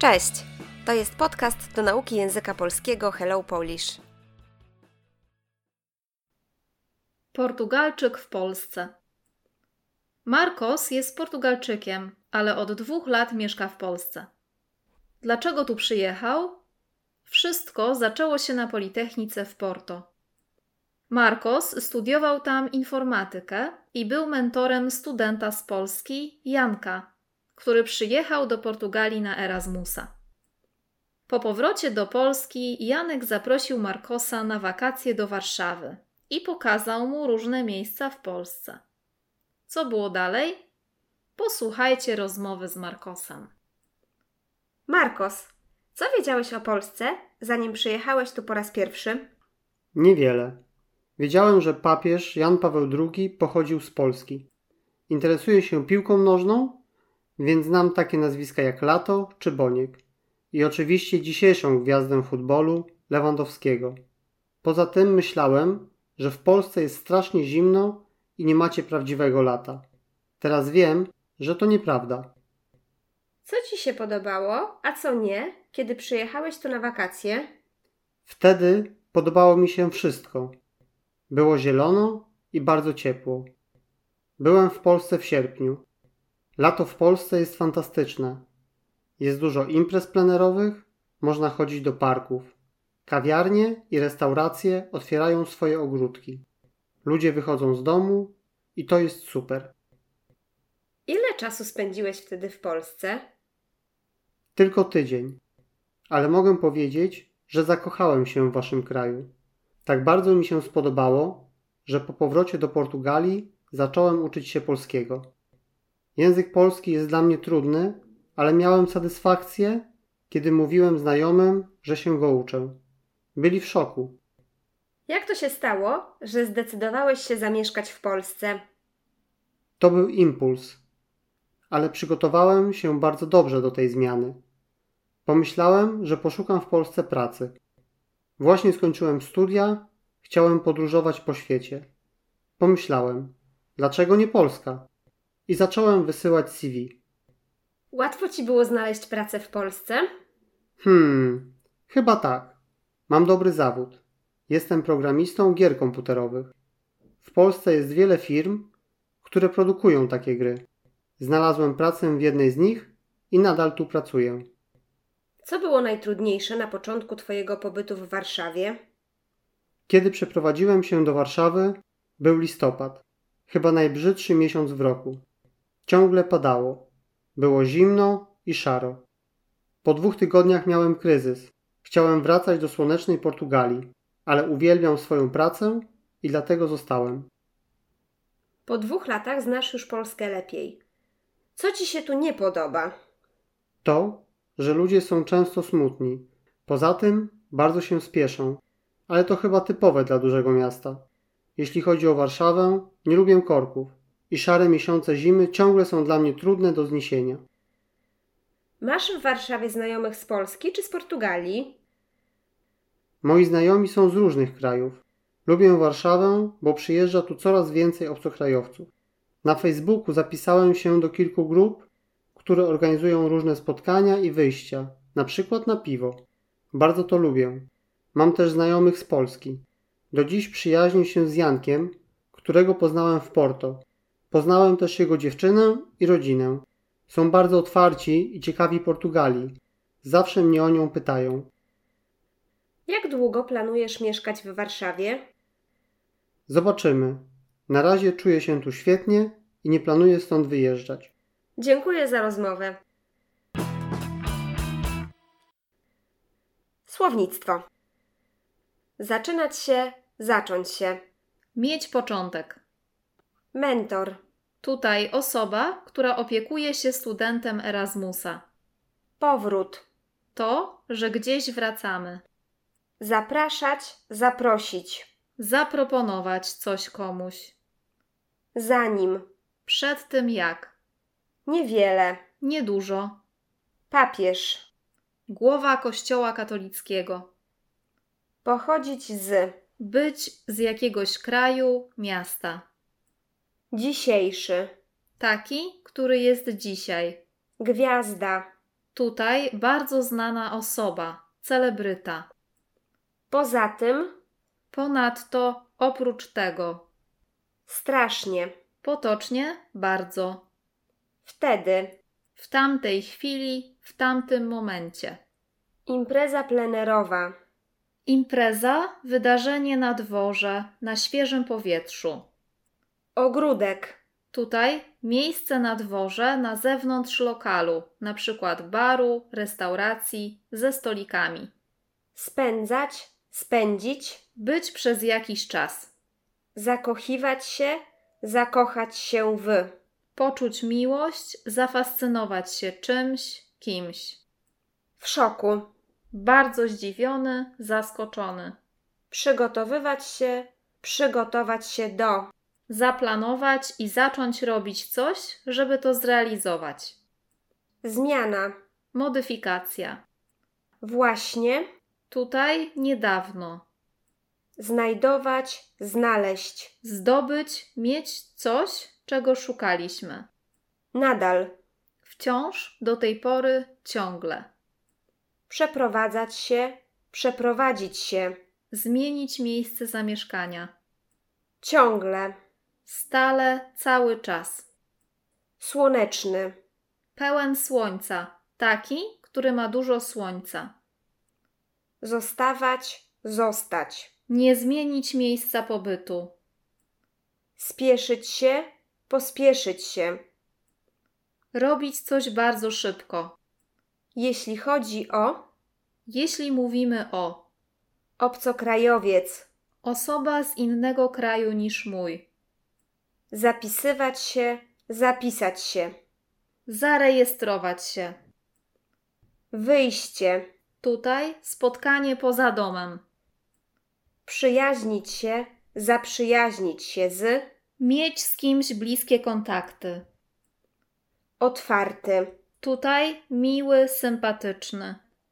Cześć! To jest podcast do nauki języka polskiego Hello Polish. Portugalczyk w Polsce. Marcos jest Portugalczykiem, ale od dwóch lat mieszka w Polsce. Dlaczego tu przyjechał? Wszystko zaczęło się na Politechnice w Porto. Marcos studiował tam informatykę i był mentorem studenta z Polski, Janka, który przyjechał do Portugalii na Erasmusa. Po powrocie do Polski Janek zaprosił Marcosa na wakacje do Warszawy i pokazał mu różne miejsca w Polsce. Co było dalej? Posłuchajcie rozmowy z Marcosem. Marcos, co wiedziałeś o Polsce, zanim przyjechałeś tu po raz pierwszy? Niewiele. Wiedziałem, że papież Jan Paweł II pochodził z Polski. Interesuje się piłką nożną, więc znam takie nazwiska jak Lato czy Boniek. I oczywiście dzisiejszą gwiazdę futbolu Lewandowskiego. Poza tym myślałem, że w Polsce jest strasznie zimno i nie macie prawdziwego lata. Teraz wiem, że to nieprawda. Co ci się podobało, a co nie, kiedy przyjechałeś tu na wakacje? Wtedy podobało mi się wszystko. Było zielono i bardzo ciepło. Byłem w Polsce w sierpniu. Lato w Polsce jest fantastyczne. Jest dużo imprez plenerowych, można chodzić do parków. Kawiarnie i restauracje otwierają swoje ogródki. Ludzie wychodzą z domu i to jest super. Ile czasu spędziłeś wtedy w Polsce? Tylko tydzień. Ale mogę powiedzieć, że zakochałem się w waszym kraju. Tak bardzo mi się spodobało, że po powrocie do Portugalii zacząłem uczyć się polskiego. Język polski jest dla mnie trudny, ale miałem satysfakcję, kiedy mówiłem znajomym, że się go uczę. Byli w szoku. Jak to się stało, że zdecydowałeś się zamieszkać w Polsce? To był impuls, ale przygotowałem się bardzo dobrze do tej zmiany. Pomyślałem, że poszukam w Polsce pracy. Właśnie skończyłem studia, chciałem podróżować po świecie. Pomyślałem, dlaczego nie Polska? I zacząłem wysyłać CV. Łatwo ci było znaleźć pracę w Polsce? Hmm, chyba tak. Mam dobry zawód. Jestem programistą gier komputerowych. W Polsce jest wiele firm, które produkują takie gry. Znalazłem pracę w jednej z nich i nadal tu pracuję. Co było najtrudniejsze na początku twojego pobytu w Warszawie? Kiedy przeprowadziłem się do Warszawy, był listopad, chyba najbrzydszy miesiąc w roku. Ciągle padało. Było zimno i szaro. Po dwóch tygodniach miałem kryzys. Chciałem wracać do słonecznej Portugalii, ale uwielbiam swoją pracę i dlatego zostałem. Po dwóch latach znasz już Polskę lepiej. Co ci się tu nie podoba? To, że ludzie są często smutni. Poza tym bardzo się spieszą, ale to chyba typowe dla dużego miasta. Jeśli chodzi o Warszawę, nie lubię korków i szare miesiące zimy ciągle są dla mnie trudne do zniesienia. Masz w Warszawie znajomych z Polski czy z Portugalii? Moi znajomi są z różnych krajów. Lubię Warszawę, bo przyjeżdża tu coraz więcej obcokrajowców. Na Facebooku zapisałem się do kilku grup, które organizują różne spotkania i wyjścia, na przykład na piwo. Bardzo to lubię. Mam też znajomych z Polski. Do dziś przyjaźnię się z Jankiem, którego poznałem w Porto. Poznałem też jego dziewczynę i rodzinę. Są bardzo otwarci i ciekawi Portugalii. Zawsze mnie o nią pytają. Jak długo planujesz mieszkać w Warszawie? Zobaczymy. Na razie czuję się tu świetnie i nie planuję stąd wyjeżdżać. Dziękuję za rozmowę. Słownictwo. Zaczynać się, zacząć się. Mieć początek. Mentor. Tutaj osoba, która opiekuje się studentem Erasmusa. Powrót. To, że gdzieś wracamy. Zapraszać, zaprosić. Zaproponować coś komuś. Zanim. Przed tym jak. Niewiele. Niedużo. Papież. Głowa Kościoła katolickiego. Pochodzić z. Być z jakiegoś kraju, miasta. Dzisiejszy. Taki, który jest dzisiaj. Gwiazda. Tutaj bardzo znana osoba, celebryta. Poza tym Ponadto, oprócz tego, strasznie. potocznie bardzo. Wtedy W tamtej chwili, w tamtym momencie. impreza plenerowa. Impreza, wydarzenie na dworze, na świeżym powietrzu. Ogródek. Tutaj miejsce na dworze na zewnątrz lokalu, na przykład baru, restauracji, ze stolikami. Spędzać, spędzić, Być przez jakiś czas. zakochiwać się, zakochać się w. Poczuć miłość, zafascynować się czymś, kimś. W szoku. Bardzo zdziwiony, zaskoczony. Przygotowywać się, przygotować się do. Zaplanować i zacząć robić coś, żeby to zrealizować. Zmiana. Modyfikacja. Właśnie. Tutaj niedawno. Znajdować, znaleźć. Zdobyć, mieć coś, czego szukaliśmy. Nadal. Wciąż, do tej pory, ciągle. Przeprowadzać się, przeprowadzić się. Zmienić miejsce zamieszkania. Ciągle. Stale, cały czas. Słoneczny. Pełen słońca. Taki, który ma dużo słońca. Zostawać, zostać. Nie zmienić miejsca pobytu. Spieszyć się, pospieszyć się. Robić coś bardzo szybko. Jeśli chodzi o Jeśli mówimy o obcokrajowiec, osoba z innego kraju niż mój, zapisywać się, zapisać się. zarejestrować się. Wyjście, Tutaj spotkanie poza domem. przyjaźnić się, zaprzyjaźnić się z, Mieć z kimś bliskie kontakty. otwarty, Tutaj miły, sympatyczny.